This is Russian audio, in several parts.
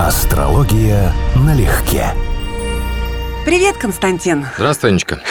Астрология налегке. Привет, Константин. Здравствуй, Анечка.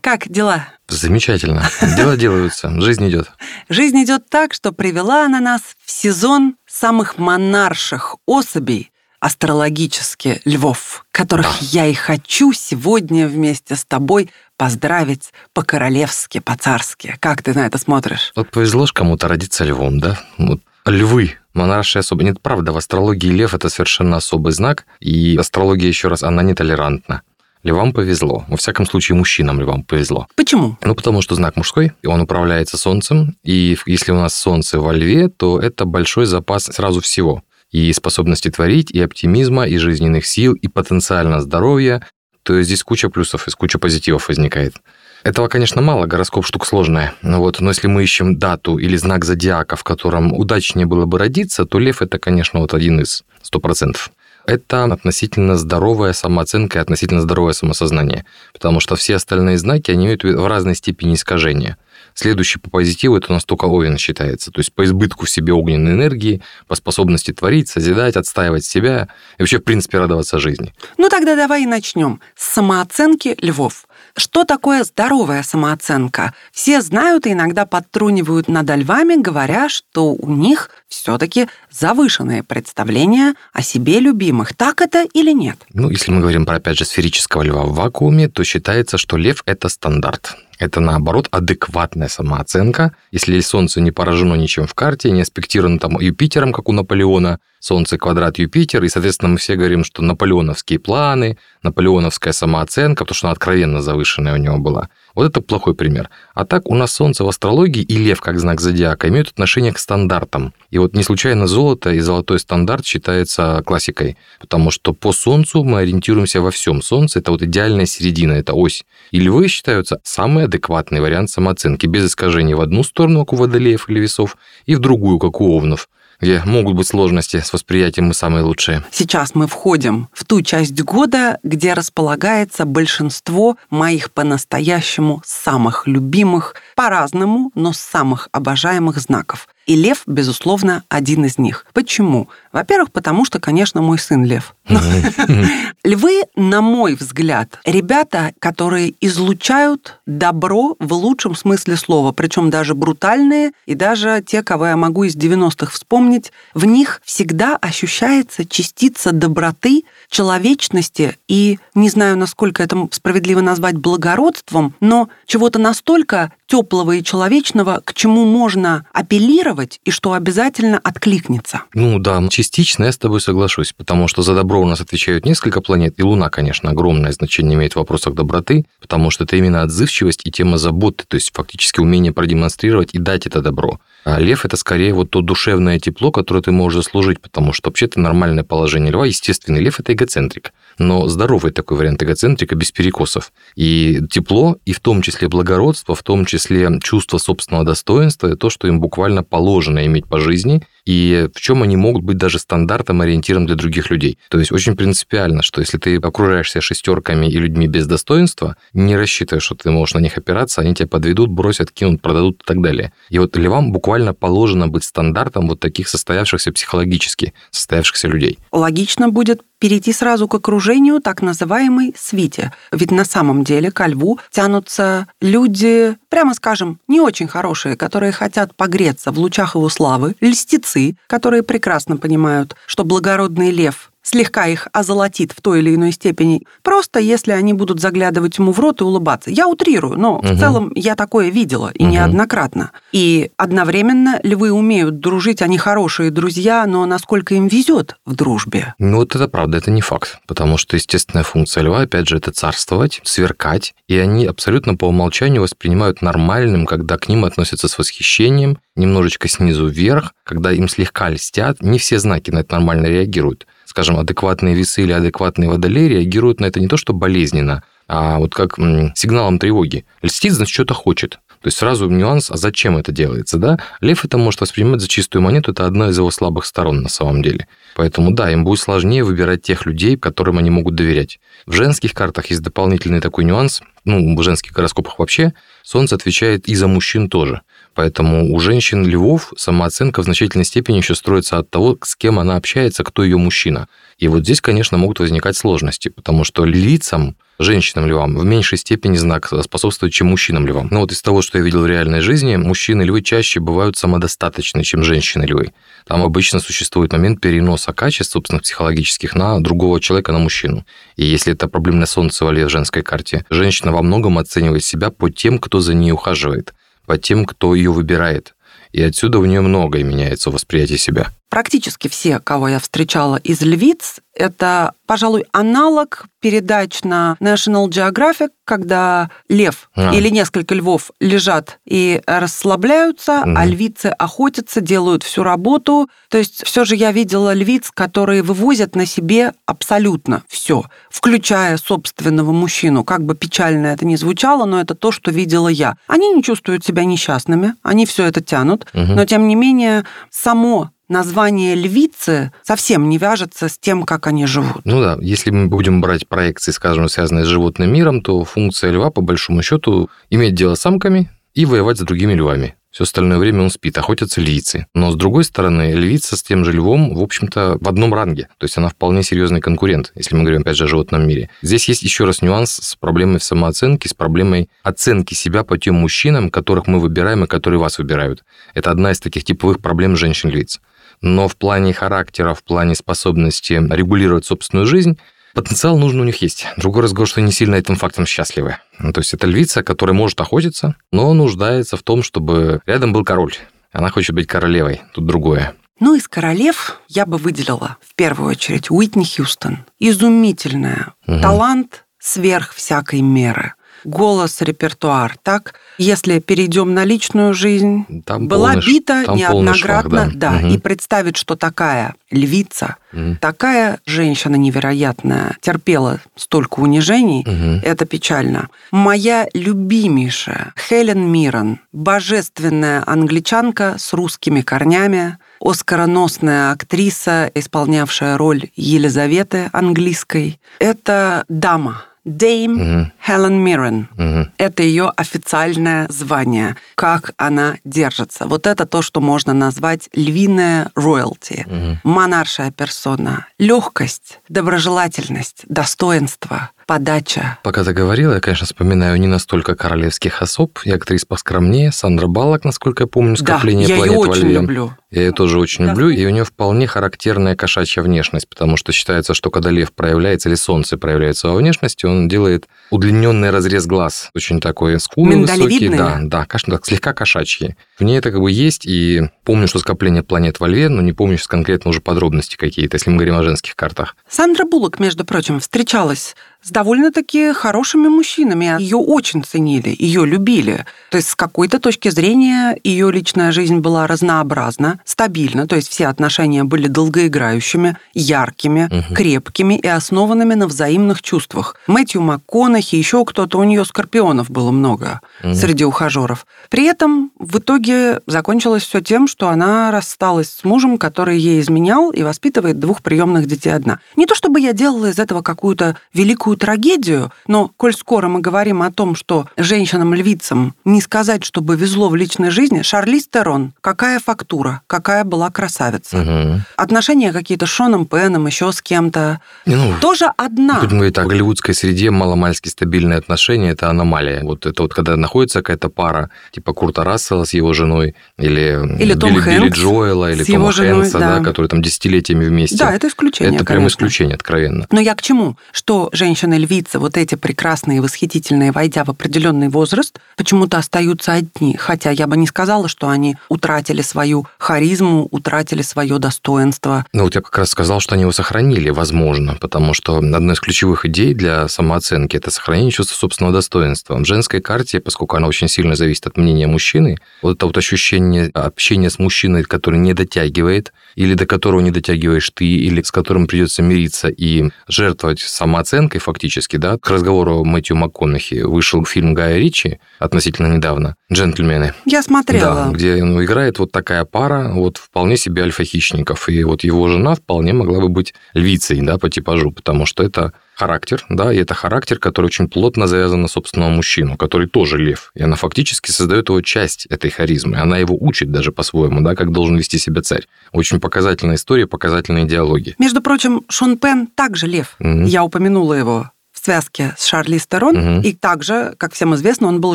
Как дела? Замечательно. Дела делаются, жизнь идет. Жизнь идет так, что привела она нас в сезон самых монарших особей астрологически львов, которых Да. я и хочу сегодня вместе с тобой поздравить по-королевски, по-царски. Как ты на это смотришь? Вот повезло ж кому-то родиться львом, да? Вот львы, монаршие особо. Нет, правда, в астрологии лев – это совершенно особый знак, и астрология, еще раз, она нетолерантна. Львам повезло. Во всяком случае, мужчинам львам повезло. Почему? Ну, потому что знак мужской, и он управляется Солнцем, и если у нас Солнце во Льве, то это большой запас сразу всего. И способности творить, и оптимизма, и жизненных сил, и потенциально здоровья. То есть здесь куча плюсов и куча позитивов возникает. Этого, конечно, мало, гороскоп штука сложная. Ну вот, но если мы ищем дату или знак зодиака, в котором удачнее было бы родиться, то лев это, конечно, вот один из сто процентов. Это относительно здоровая самооценка и относительно здоровое самосознание. Потому что все остальные знаки, они имеют в разной степени искажения. Следующий по позитиву это у нас только Овен считается. То есть по избытку в себе огненной энергии, по способности творить, созидать, отстаивать себя и вообще, в принципе, радоваться жизни. Ну тогда давай и начнем с самооценки львов. Что такое здоровая самооценка? Все знают и иногда подтрунивают над львами, говоря, что у них все-таки завышенные представления о себе любимых. Так это или нет? Ну, если мы говорим про, опять же, сферического льва в вакууме, то считается, что лев – это стандарт. Это, наоборот, адекватная самооценка. Если Солнце не поражено ничем в карте, не аспектировано там Юпитером, как у Наполеона, Солнце квадрат Юпитер, и, соответственно, мы все говорим, что наполеоновские планы, наполеоновская самооценка, потому что она откровенно завышенная у него была. Вот это плохой пример. А так у нас Солнце в астрологии и Лев как знак зодиака имеют отношение к стандартам. И вот не случайно золото и золотой стандарт считается классикой, потому что по Солнцу мы ориентируемся во всем. Солнце – это вот идеальная середина, это ось. И львы считаются самый адекватный вариант самооценки, без искажений в одну сторону, как у водолеев или весов, и в другую, как у овнов где могут быть сложности с восприятием мы самые лучшие. Сейчас мы входим в ту часть года, где располагается большинство моих по-настоящему самых любимых, по-разному, но самых обожаемых знаков. И лев, безусловно, один из них. Почему? Во-первых, потому что, конечно, мой сын лев. Львы, на мой взгляд, ребята, которые излучают добро в лучшем смысле слова, причем даже брутальные, и даже те, кого я могу из 90-х вспомнить, в них всегда ощущается частица доброты, человечности и, не знаю, насколько это справедливо назвать благородством, но чего-то настолько теплого и человечного, к чему можно апеллировать и что обязательно откликнется. Ну да, частично я с тобой соглашусь, потому что за добро у нас отвечают несколько планет, и Луна, конечно, огромное значение имеет в вопросах доброты, потому что это именно отзывчивость и тема заботы, то есть фактически умение продемонстрировать и дать это добро. А лев – это скорее вот то душевное тепло, которое ты можешь заслужить, потому что вообще-то нормальное положение льва, естественный лев – это эгоцентрик, но здоровый такой вариант эгоцентрика без перекосов. И тепло, и в том числе благородство, в том числе чувство собственного достоинства, это то, что им буквально положено иметь по жизни, и в чем они могут быть даже стандартом, ориентиром для других людей. То есть очень принципиально, что если ты окружаешься шестерками и людьми без достоинства, не рассчитывай, что ты можешь на них опираться, они тебя подведут, бросят, кинут, продадут и так далее. И вот львам буквально положено быть стандартом вот таких состоявшихся психологически, состоявшихся людей. Логично будет перейти сразу к окружению так называемой свите. Ведь на самом деле ко льву тянутся люди, прямо скажем, не очень хорошие, которые хотят погреться в лучах его славы, льстецы, которые прекрасно понимают, что благородный лев слегка их озолотит в той или иной степени, просто если они будут заглядывать ему в рот и улыбаться. Я утрирую, но Угу. в целом я такое видела, и Мгм. неоднократно. И одновременно львы умеют дружить, они хорошие друзья, но насколько им везет в дружбе. Ну вот это правда, это не факт, потому что естественная функция льва, опять же, это царствовать, сверкать, и они абсолютно по умолчанию воспринимают нормальным, когда к ним относятся с восхищением, немножечко снизу вверх, когда им слегка льстят, не все знаки на это нормально реагируют. Скажем, адекватные весы или адекватные водолеи реагируют на это не то, что болезненно, а вот как сигналом тревоги. Льстит, значит, что-то хочет. То есть сразу нюанс, а зачем это делается, да? Лев это может воспринимать за чистую монету, это одна из его слабых сторон на самом деле. Поэтому да, им будет сложнее выбирать тех людей, которым они могут доверять. В женских картах есть дополнительный такой нюанс, ну, в женских гороскопах вообще, Солнце отвечает и за мужчин тоже. Поэтому у женщин-львов самооценка в значительной степени еще строится от того, с кем она общается, кто ее мужчина. И вот здесь, конечно, могут возникать сложности, потому что лицам, женщинам-львам, в меньшей степени знак способствует, чем мужчинам-львам. Но вот из того, что я видел в реальной жизни, мужчины-львы чаще бывают самодостаточны, чем женщины-львы. Там обычно существует момент переноса качеств, собственных психологических, на другого человека, на мужчину. И если это проблемное солнце в женской карте, женщина во многом оценивает себя по тем, кто за ней ухаживает по тем, кто ее выбирает. И отсюда у нее многое меняется в восприятии себя. Практически все, кого я встречала из львиц, это, пожалуй, аналог передач на National Geographic, когда лев а. или несколько львов лежат и расслабляются, угу. а львицы охотятся, делают всю работу. То есть все же я видела львиц, которые вывозят на себе абсолютно все, включая собственного мужчину. Как бы печально это ни звучало, но это то, что видела я. Они не чувствуют себя несчастными, они все это тянут, угу. но тем не менее само название львицы совсем не вяжется с тем, как они живут. Ну да, если мы будем брать проекции, скажем, связанные с животным миром, то функция льва, по большому счету, иметь дело с самками и воевать с другими львами. Все остальное время он спит, охотятся львицы. Но, с другой стороны, львица с тем же львом, в общем-то, в одном ранге. То есть она вполне серьезный конкурент, если мы говорим, опять же, о животном мире. Здесь есть еще раз нюанс с проблемой в самооценке, с проблемой оценки себя по тем мужчинам, которых мы выбираем и которые вас выбирают. Это одна из таких типовых проблем женщин-львиц но в плане характера, в плане способности регулировать собственную жизнь, потенциал нужен у них есть. Другой разговор, что они сильно этим фактом счастливы. Ну, то есть это львица, которая может охотиться, но нуждается в том, чтобы рядом был король. Она хочет быть королевой, тут другое. Ну, из королев я бы выделила в первую очередь Уитни Хьюстон. Изумительная. Угу. Талант сверх всякой меры голос, репертуар. Так, если перейдем на личную жизнь, там была полный, бита там неоднократно, швах, да, да угу. и представить, что такая львица, угу. такая женщина невероятная, терпела столько унижений, угу. это печально. Моя любимейшая Хелен Мирон, божественная англичанка с русскими корнями, оскароносная актриса, исполнявшая роль Елизаветы английской. Это дама, Дейм угу. Хелен Миррен. Угу. Это ее официальное звание. Как она держится. Вот это то, что можно назвать львиная роялти. Угу. Монаршая персона. Легкость, доброжелательность, достоинство подача. Пока ты говорила, я, конечно, вспоминаю не настолько королевских особ. Я актрис поскромнее. Сандра Баллок, насколько я помню, «Скопление да, я планет ее очень люблю. Я ее тоже очень да. люблю, и у нее вполне характерная кошачья внешность, потому что считается, что когда лев проявляется или солнце проявляется во внешности, он делает удлиненный разрез глаз, очень такой скулы высокий, да, да, так, слегка кошачьи. В ней это как бы есть, и помню, что скопление планет во льве, но не помню сейчас конкретно уже подробности какие-то, если мы говорим о женских картах. Сандра Буллок, между прочим, встречалась с довольно-таки хорошими мужчинами. Ее очень ценили, ее любили. То есть с какой-то точки зрения ее личная жизнь была разнообразна, стабильна. То есть все отношения были долгоиграющими, яркими, угу. крепкими и основанными на взаимных чувствах. Мэтью МакКонахи, еще кто-то, у нее скорпионов было много угу. среди ухажеров. При этом в итоге закончилось все тем, что она рассталась с мужем, который ей изменял и воспитывает двух приемных детей одна. Не то чтобы я делала из этого какую-то великую великую трагедию, но коль скоро мы говорим о том, что женщинам-львицам не сказать, чтобы везло в личной жизни, Шарлиз Терон, какая фактура, какая была красавица. Угу. Отношения какие-то с Шоном Пеном, еще с кем-то. Ну, Тоже одна. Будем говорить, в голливудской среде маломальски стабильные отношения – это аномалия. Вот это вот когда находится какая-то пара, типа Курта Рассела с его женой, или, или Том Билли, Хэнкс Билли Джоэла, или Тома Хэнкса, да. да, которые там десятилетиями вместе. Да, это исключение, Это прям исключение, откровенно. Но я к чему? Что женщина женщины-львицы, вот эти прекрасные, восхитительные, войдя в определенный возраст, почему-то остаются одни. Хотя я бы не сказала, что они утратили свою харизму, утратили свое достоинство. Ну вот я как раз сказал, что они его сохранили, возможно, потому что одна из ключевых идей для самооценки – это сохранение чувства собственного достоинства. В женской карте, поскольку она очень сильно зависит от мнения мужчины, вот это вот ощущение общения с мужчиной, который не дотягивает, или до которого не дотягиваешь ты, или с которым придется мириться и жертвовать самооценкой фактически, да, к разговору о Мэтью МакКонахи вышел фильм Гая Ричи относительно недавно «Джентльмены». Я смотрела. Да, где ну, играет вот такая пара, вот вполне себе альфа-хищников. И вот его жена вполне могла бы быть львицей, да, по типажу, потому что это характер, да, и это характер, который очень плотно завязан на собственного мужчину, который тоже лев. И она фактически создает его часть этой харизмы. Она его учит даже по-своему, да, как должен вести себя царь. Очень показательная история, показательные диалоги. Между прочим, Шон Пен также лев. Mm-hmm. Я упомянула его в связке с Шарли Стерон. Угу. И также, как всем известно, он был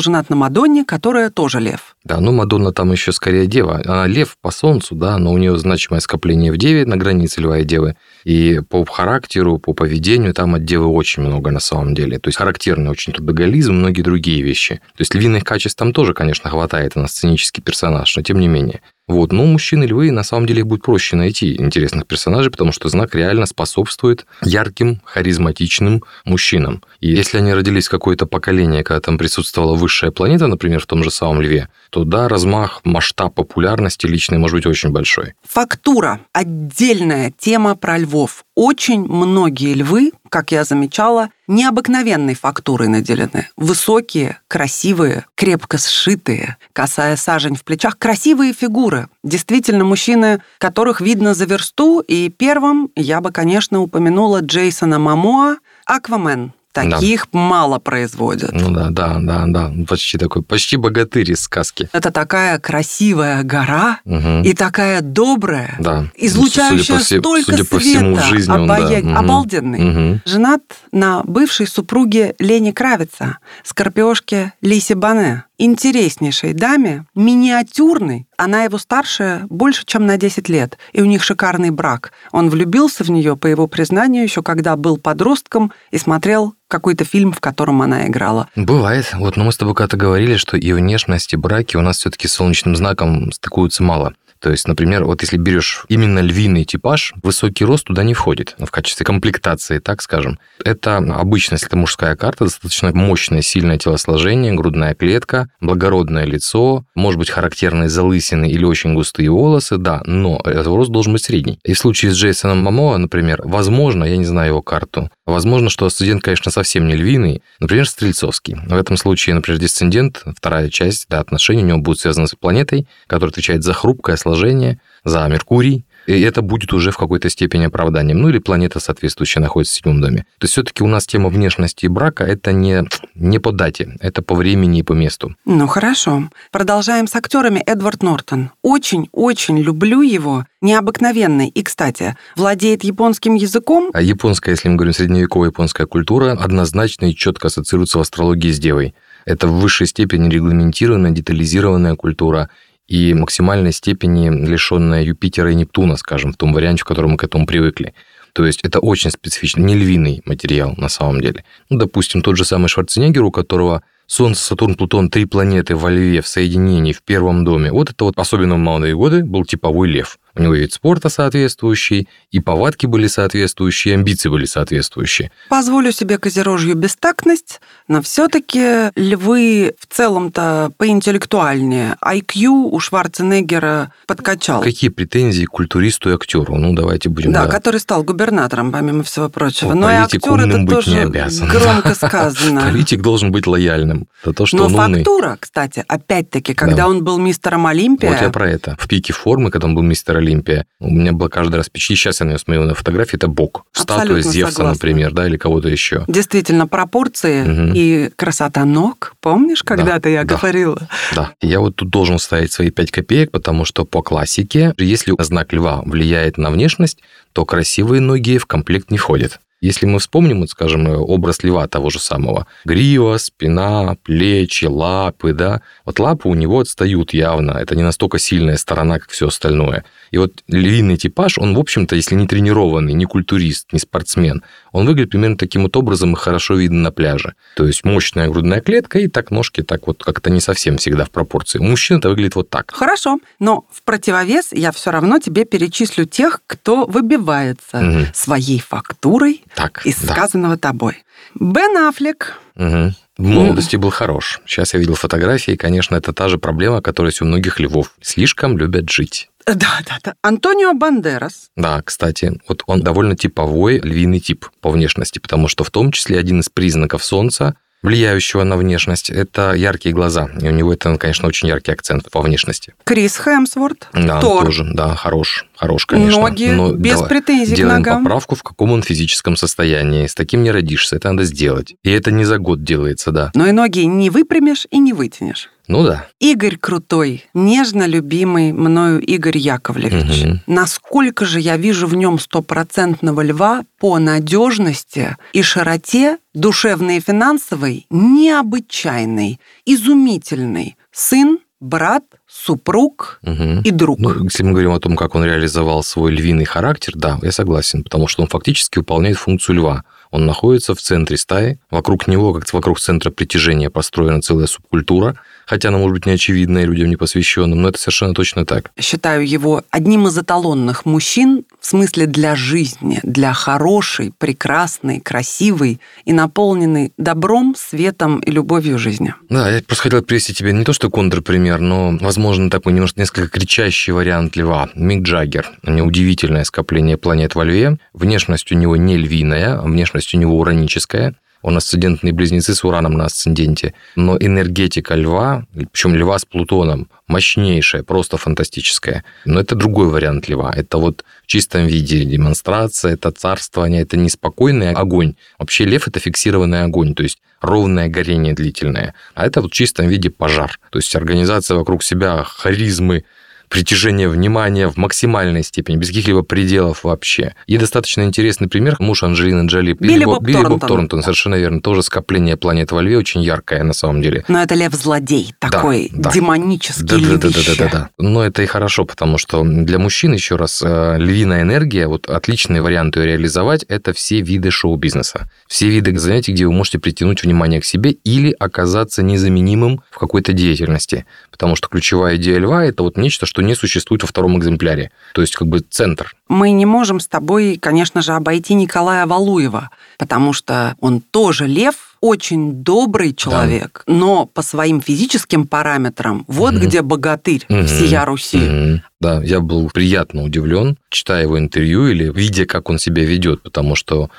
женат на Мадонне, которая тоже лев. Да, ну Мадонна там еще скорее дева. Она лев по солнцу, да, но у нее значимое скопление в деве на границе льва и девы. И по характеру, по поведению там от девы очень много на самом деле. То есть характерный очень трудоголизм, многие другие вещи. То есть львиных качеств там тоже, конечно, хватает, она сценический персонаж, но тем не менее. Вот. Но мужчины львы, на самом деле, их будет проще найти интересных персонажей, потому что знак реально способствует ярким, харизматичным мужчинам. И если они родились в какое-то поколение, когда там присутствовала высшая планета, например, в том же самом льве, то да, размах, масштаб популярности личной может быть очень большой. Фактура – отдельная тема про львов. Очень многие львы, как я замечала, необыкновенной фактурой наделены. Высокие, красивые, крепко сшитые, касая сажень в плечах, красивые фигуры. Действительно, мужчины, которых видно за версту, и первым я бы, конечно, упомянула Джейсона Мамоа, Аквамен. Таких да. мало производят. Ну да, да, да, да. Почти такой, почти богатырь из сказки. Это такая красивая гора угу. и такая добрая, да. излучающая судя по, столько судя по света, всему, жизни обая... да. обалденный. Угу. Женат на бывшей супруге Лени Кравица, скорпиошке Лисе Бане интереснейшей даме, миниатюрной. Она его старше больше, чем на 10 лет, и у них шикарный брак. Он влюбился в нее, по его признанию, еще когда был подростком и смотрел какой-то фильм, в котором она играла. Бывает. Вот, но мы с тобой когда-то говорили, что и внешность, и браки у нас все-таки солнечным знаком стыкуются мало. То есть, например, вот если берешь именно львиный типаж, высокий рост туда не входит в качестве комплектации, так скажем. Это обычно, если это мужская карта, достаточно мощное, сильное телосложение, грудная клетка, благородное лицо, может быть, характерные залысины или очень густые волосы, да, но рост должен быть средний. И в случае с Джейсоном Мамоа, например, возможно, я не знаю его карту, возможно, что асцендент, конечно, совсем не львиный, например, Стрельцовский. В этом случае, например, десцендент, вторая часть да, отношений у него будет связана с планетой, которая отвечает за хрупкое сложение, за Меркурий, и это будет уже в какой-то степени оправданием. Ну или планета соответствующая находится в седьмом доме. То есть все-таки у нас тема внешности и брака это не, не по дате, это по времени и по месту. Ну хорошо. Продолжаем с актерами Эдвард Нортон. Очень-очень люблю его. Необыкновенный. И, кстати, владеет японским языком. А японская, если мы говорим средневековая японская культура, однозначно и четко ассоциируется в астрологии с девой. Это в высшей степени регламентированная, детализированная культура и максимальной степени лишенная Юпитера и Нептуна, скажем, в том варианте, в котором мы к этому привыкли. То есть это очень специфичный, не львиный материал на самом деле. Ну, допустим, тот же самый Шварценеггер, у которого Солнце, Сатурн, Плутон, три планеты во Льве в соединении в первом доме. Вот это вот, особенно в молодые годы, был типовой лев. У него вид спорта соответствующий, и повадки были соответствующие, и амбиции были соответствующие. Позволю себе козерожью бестактность, но все-таки львы в целом-то поинтеллектуальнее. IQ у Шварценеггера подкачал. Какие претензии к культуристу и актеру? Ну, давайте будем... Да, да. который стал губернатором, помимо всего прочего. О, но и актер это быть тоже обязан. громко сказано. Политик должен быть лояльным. Это то, что Но фактура, кстати, опять-таки, когда он был мистером Олимпия... Вот я про это. В пике формы, когда он был мистером Олимпия. У меня было каждый раз печи. Сейчас я на нее смотрю на фотографии, это бог. Статуя Зевса, согласна. например, да, или кого-то еще. Действительно, пропорции угу. и красота ног. Помнишь, когда-то да, я да, говорила? Да. Я вот тут должен ставить свои 5 копеек, потому что по классике, если знак льва влияет на внешность, то красивые ноги в комплект не входят. Если мы вспомним, вот, скажем, образ льва того же самого, грива, спина, плечи, лапы, да, вот лапы у него отстают явно, это не настолько сильная сторона, как все остальное. И вот львиный типаж, он, в общем-то, если не тренированный, не культурист, не спортсмен, он выглядит примерно таким вот образом и хорошо видно на пляже. То есть мощная грудная клетка и так ножки так вот как-то не совсем всегда в пропорции. У мужчин это выглядит вот так. Хорошо, но в противовес я все равно тебе перечислю тех, кто выбивается угу. своей фактурой так, из да. сказанного тобой. Бен Аффлек. Угу. В молодости был хорош. Сейчас я видел фотографии, и, конечно, это та же проблема, которая есть у многих львов. Слишком любят жить. Да, да, да. Антонио Бандерас. Да, кстати, вот он довольно типовой львиный тип по внешности, потому что в том числе один из признаков Солнца влияющего на внешность, это яркие глаза. И у него это, конечно, очень яркий акцент во внешности. Крис Хемсворт. Да, Тор. тоже, да, хорош, хорош, конечно. Ноги Но без давай претензий к Делаем ногам. поправку, в каком он физическом состоянии. С таким не родишься, это надо сделать. И это не за год делается, да. Но и ноги не выпрямишь и не вытянешь. Ну да. Игорь Крутой, нежно любимый мною Игорь Яковлевич. Мгм. Насколько же я вижу в нем стопроцентного льва по надежности и широте душевной и финансовой, необычайной, изумительной. Сын, брат, супруг Мгм. и друг. Ну, если мы говорим о том, как он реализовал свой львиный характер, да, я согласен, потому что он фактически выполняет функцию льва. Он находится в центре стаи, вокруг него, как вокруг центра притяжения, построена целая субкультура, хотя она может быть неочевидная людям непосвященным, но это совершенно точно так. Считаю его одним из эталонных мужчин в смысле для жизни, для хорошей, прекрасной, красивой и наполненной добром, светом и любовью жизни. Да, я просто хотел привести тебе не то что контрпример, но, возможно, такой немножко несколько кричащий вариант льва. Мик Джаггер. У него удивительное скопление планет во льве. Внешность у него не львиная, а внешность у него ураническая. Он асцендентные близнецы с Ураном на асценденте. Но энергетика льва, причем льва с Плутоном, мощнейшая, просто фантастическая. Но это другой вариант льва. Это вот в чистом виде демонстрация, это царствование, это неспокойный огонь. Вообще лев – это фиксированный огонь, то есть ровное горение длительное. А это вот в чистом виде пожар. То есть организация вокруг себя харизмы, притяжение внимания в максимальной степени, без каких-либо пределов вообще. И достаточно интересный пример муж Анджелины Джоли. Билли Боб Билли Боб Торнтон. Торнтон, совершенно верно. Тоже скопление планет во льве очень яркое на самом деле. Но это лев-злодей, такой да. демонический Да, да, да, да, да, да, да. Но это и хорошо, потому что для мужчин, еще раз, э, львиная энергия, вот отличный вариант ее реализовать, это все виды шоу-бизнеса. Все виды занятий, где вы можете притянуть внимание к себе или оказаться незаменимым в какой-то деятельности. Потому что ключевая идея льва – это вот нечто, что не существует во втором экземпляре. То есть как бы центр. Мы не можем с тобой, конечно же, обойти Николая Валуева, потому что он тоже лев, очень добрый человек, но по своим физическим параметрам вот Мгм. где богатырь Мгм. всея Руси. Мгм. Да, я был приятно удивлен, читая его интервью или видя, как он себя ведет, потому что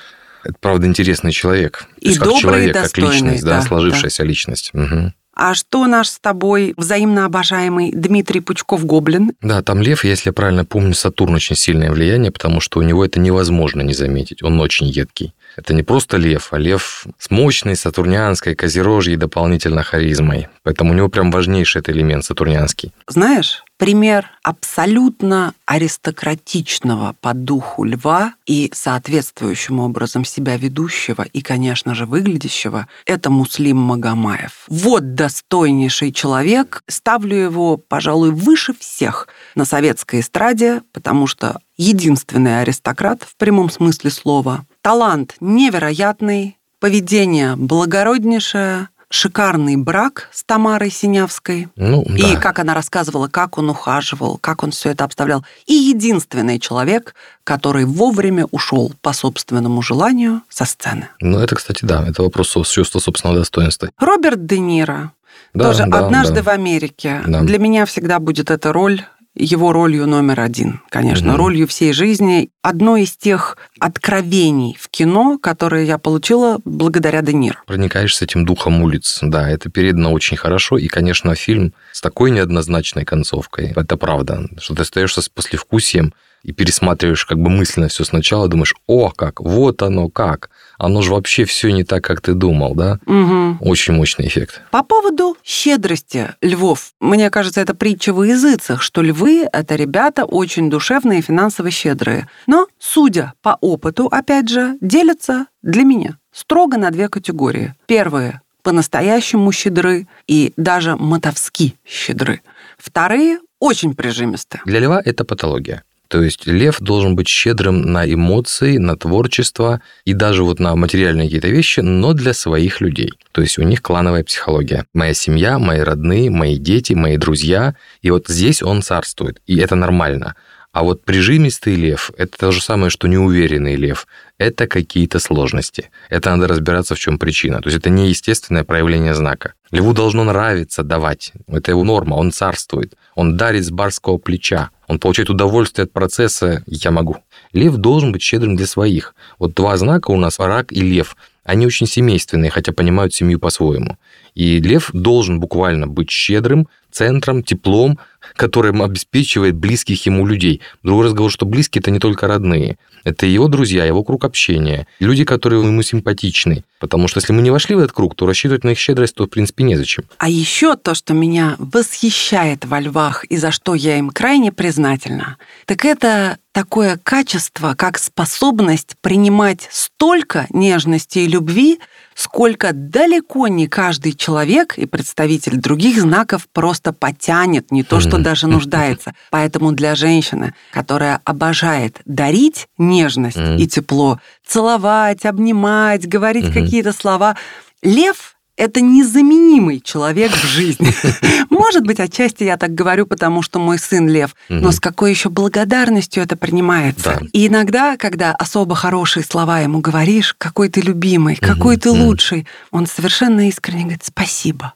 это, правда, интересный человек. То И есть как добрый, и человек, как достойный, личность, да, да, сложившаяся личность. Мгм. А что наш с тобой взаимно обожаемый Дмитрий Пучков-Гоблин? Да, там лев, если я правильно помню, Сатурн очень сильное влияние, потому что у него это невозможно не заметить. Он очень едкий. Это не просто лев, а лев с мощной сатурнианской козерожьей дополнительно харизмой. Поэтому у него прям важнейший этот элемент сатурнианский. Знаешь, пример абсолютно аристократичного по духу льва и соответствующим образом себя ведущего и, конечно же, выглядящего – это Муслим Магомаев. Вот достойнейший человек. Ставлю его, пожалуй, выше всех на советской эстраде, потому что единственный аристократ в прямом смысле слова. Талант невероятный, поведение благороднейшее, шикарный брак с Тамарой Синявской. Ну, И да. как она рассказывала, как он ухаживал, как он все это обставлял. И единственный человек, который вовремя ушел по собственному желанию со сцены. Ну, это, кстати, да, это вопрос чувства собственного достоинства. Роберт Де Ниро Да, тоже да, однажды да. в Америке. Да. Для меня всегда будет эта роль его ролью номер один, конечно, Мгм. ролью всей жизни. Одно из тех откровений в кино, которые я получила благодаря Де Ниро. проникаешься этим духом улиц. Да, это передано очень хорошо. И, конечно, фильм с такой неоднозначной концовкой. Это правда. Что ты остаешься с послевкусием и пересматриваешь как бы мысленно все сначала, думаешь, о, как, вот оно как. Оно же вообще все не так, как ты думал, да? Мгм. Очень мощный эффект. По поводу щедрости львов. Мне кажется, это притча во языцах, что львы – это ребята очень душевные и финансово щедрые. Но, судя по опыту, опять же, делятся для меня строго на две категории. Первые – по-настоящему щедры и даже мотовски щедры. Вторые – очень прижимистые. Для льва это патология. То есть лев должен быть щедрым на эмоции, на творчество и даже вот на материальные какие-то вещи, но для своих людей. То есть у них клановая психология. Моя семья, мои родные, мои дети, мои друзья. И вот здесь он царствует. И это нормально. А вот прижимистый лев – это то же самое, что неуверенный лев. Это какие-то сложности. Это надо разбираться, в чем причина. То есть это неестественное проявление знака. Льву должно нравиться давать. Это его норма, он царствует. Он дарит с барского плеча. Он получает удовольствие от процесса «я могу». Лев должен быть щедрым для своих. Вот два знака у нас – рак и лев. они очень семейственные, хотя понимают семью по-своему. И лев должен буквально быть щедрым, центром, теплом, которым обеспечивает близких ему людей. Другой разговор, что близкие – это не только родные. Это его друзья, его круг общения, люди, которые ему симпатичны. Потому что если мы не вошли в этот круг, то рассчитывать на их щедрость, то, в принципе, незачем. А еще то, что меня восхищает во львах и за что я им крайне признательна, так это такое качество, как способность принимать столько нежности и любви, сколько далеко не каждый человек и представитель других знаков просто потянет, не то что даже нуждается. Поэтому для женщины, которая обожает дарить нежность и тепло, целовать, обнимать, говорить какие-то слова, лев это незаменимый человек в жизни. Может быть, отчасти я так говорю, потому что мой сын лев, но с какой еще благодарностью это принимается. Да. И иногда, когда особо хорошие слова ему говоришь, какой ты любимый, какой ты лучший, он совершенно искренне говорит спасибо.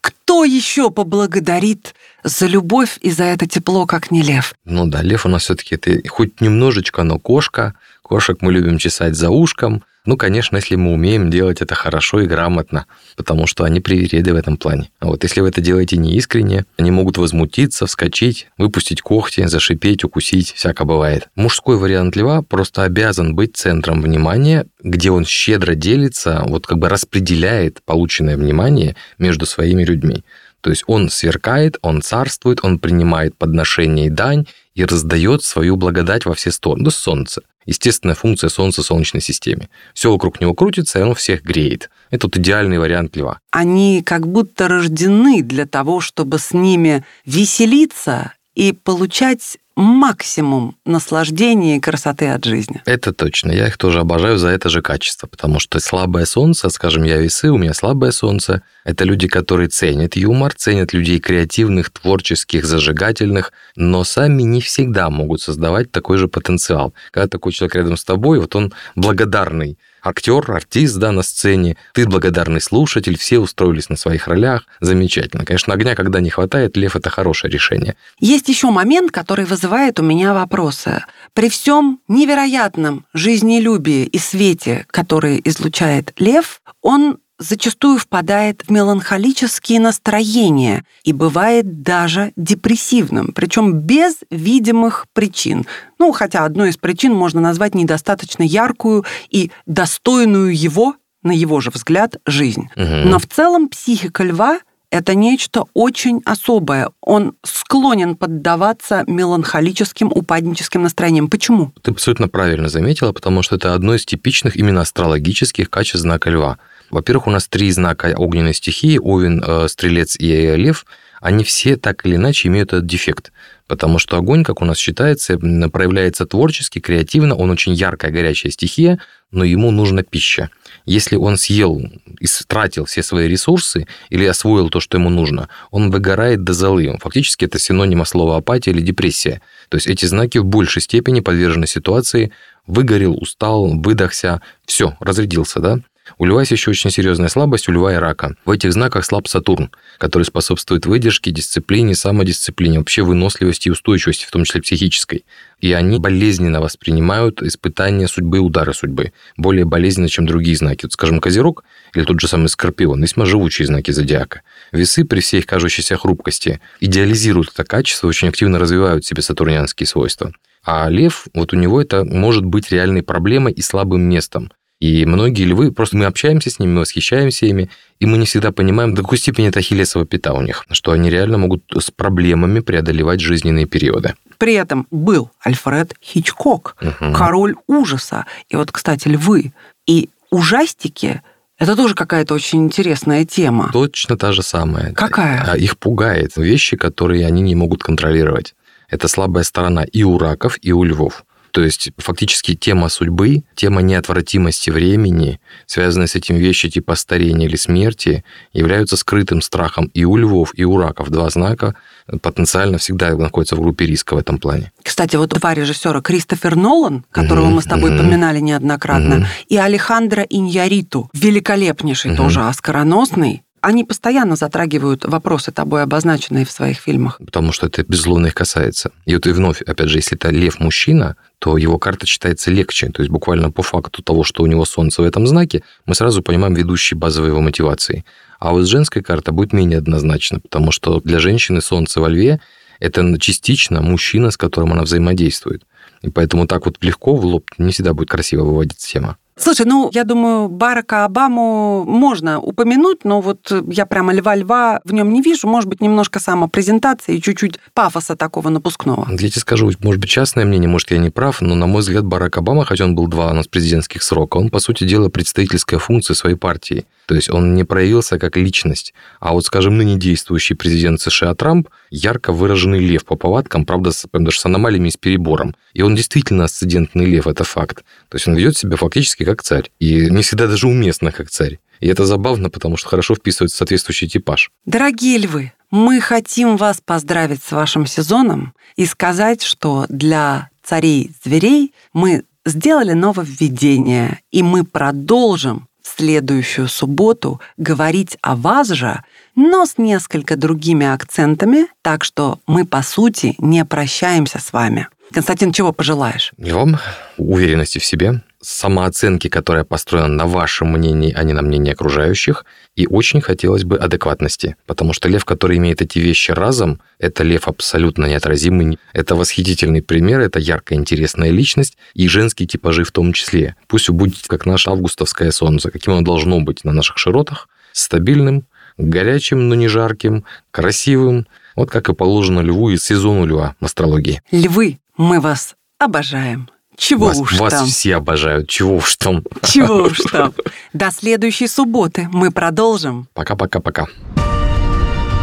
Кто еще поблагодарит за любовь и за это тепло, как не лев? Ну да, лев у нас все-таки это хоть немножечко, но кошка. Кошек мы любим чесать за ушком. Ну, конечно, если мы умеем делать это хорошо и грамотно, потому что они привереды в этом плане. А вот если вы это делаете неискренне, они могут возмутиться, вскочить, выпустить когти, зашипеть, укусить, всяко бывает. Мужской вариант льва просто обязан быть центром внимания, где он щедро делится, вот как бы распределяет полученное внимание между своими людьми. То есть он сверкает, он царствует, он принимает подношение и дань и раздает свою благодать во все стороны. Ну, солнце. Естественная функция Солнца в Солнечной системе. Все вокруг него крутится, и оно всех греет. Это вот идеальный вариант льва. Они как будто рождены для того, чтобы с ними веселиться и получать максимум наслаждения и красоты от жизни. Это точно. Я их тоже обожаю за это же качество, потому что слабое солнце, скажем, я весы, у меня слабое солнце, это люди, которые ценят юмор, ценят людей креативных, творческих, зажигательных, но сами не всегда могут создавать такой же потенциал. Когда такой человек рядом с тобой, вот он благодарный, актер, артист, да, на сцене, ты благодарный слушатель, все устроились на своих ролях, замечательно. Конечно, огня, когда не хватает, лев – это хорошее решение. Есть еще момент, который вызывает у меня вопросы. При всем невероятном жизнелюбии и свете, который излучает лев, он зачастую впадает в меланхолические настроения и бывает даже депрессивным, причем без видимых причин. Ну, хотя одной из причин можно назвать недостаточно яркую и достойную его, на его же взгляд, жизнь. Угу. Но в целом психика льва это нечто очень особое. Он склонен поддаваться меланхолическим, упадническим настроениям. Почему? Ты абсолютно правильно заметила, потому что это одно из типичных именно астрологических качеств знака льва. Во-первых, у нас три знака огненной стихии, Овен, э, Стрелец и Лев, они все так или иначе имеют этот дефект. Потому что огонь, как у нас считается, проявляется творчески, креативно, он очень яркая, горячая стихия, но ему нужна пища. Если он съел и тратил все свои ресурсы или освоил то, что ему нужно, он выгорает до золы. Фактически это синонима слова апатия или депрессия. То есть эти знаки в большей степени подвержены ситуации выгорел, устал, выдохся, все, разрядился, да? У льва есть еще очень серьезная слабость у льва и рака. В этих знаках слаб Сатурн, который способствует выдержке, дисциплине, самодисциплине, вообще выносливости и устойчивости, в том числе психической. И они болезненно воспринимают испытания судьбы, удары судьбы. Более болезненно, чем другие знаки. Вот, скажем, Козерог или тот же самый Скорпион, весьма живучие знаки зодиака. Весы при всей их кажущейся хрупкости идеализируют это качество, очень активно развивают в себе сатурнианские свойства. А лев, вот у него это может быть реальной проблемой и слабым местом. И многие львы, просто мы общаемся с ними, мы восхищаемся ими, и мы не всегда понимаем, до какой степени это ахиллесова пята у них, что они реально могут с проблемами преодолевать жизненные периоды. При этом был Альфред Хичкок, угу. король ужаса. И вот, кстати, львы и ужастики это тоже какая-то очень интересная тема. Точно та же самая. Какая? А их пугает вещи, которые они не могут контролировать. Это слабая сторона и у раков, и у львов. То есть фактически тема судьбы, тема неотвратимости времени, связанные с этим вещи типа старения или смерти, являются скрытым страхом и у львов, и у раков. Два знака потенциально всегда находятся в группе риска в этом плане. Кстати, вот два режиссера Кристофер Нолан, которого mm-hmm. мы с тобой mm-hmm. поминали неоднократно, mm-hmm. и Алехандро Иньяриту, великолепнейший mm-hmm. тоже оскароносный, они постоянно затрагивают вопросы, тобой обозначенные в своих фильмах. Потому что это, безусловно, их касается. И вот и вновь, опять же, если это лев-мужчина, то его карта читается легче. То есть буквально по факту того, что у него солнце в этом знаке, мы сразу понимаем ведущие базовые его мотивации. А вот женская карта будет менее однозначна, потому что для женщины солнце во льве – это частично мужчина, с которым она взаимодействует. И поэтому так вот легко в лоб не всегда будет красиво выводиться тема. Слушай, ну, я думаю, Барака Обаму можно упомянуть, но вот я прямо льва-льва в нем не вижу. Может быть, немножко самопрезентации и чуть-чуть пафоса такого напускного. Я тебе скажу, может быть, частное мнение, может, я не прав, но, на мой взгляд, Барак Обама, хотя он был два у нас президентских срока, он, по сути дела, представительская функция своей партии. То есть он не проявился как личность. А вот, скажем, ныне действующий президент США Трамп ярко выраженный лев по повадкам, правда, с, даже с аномалиями и с перебором. И он действительно асцендентный лев, это факт. То есть он ведет себя фактически как царь. И не всегда даже уместно как царь. И это забавно, потому что хорошо вписывается в соответствующий типаж. Дорогие львы, мы хотим вас поздравить с вашим сезоном и сказать, что для царей-зверей мы сделали нововведение, и мы продолжим в следующую субботу говорить о вас же, но с несколько другими акцентами, так что мы, по сути, не прощаемся с вами. Константин, чего пожелаешь? И вам уверенности в себе, самооценки, которая построена на вашем мнении, а не на мнении окружающих, и очень хотелось бы адекватности, потому что лев, который имеет эти вещи разом, это лев абсолютно неотразимый, это восхитительный пример, это яркая, интересная личность, и женские типажи в том числе. Пусть будет как наше августовское солнце, каким оно должно быть на наших широтах, стабильным, горячим, но не жарким, красивым, вот как и положено льву из сезону льва в астрологии. Львы, мы вас обожаем. Чего вас, уж вас там. все обожают. Чего уж там. Чего уж там. До следующей субботы мы продолжим. Пока-пока-пока.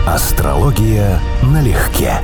Астрология налегке.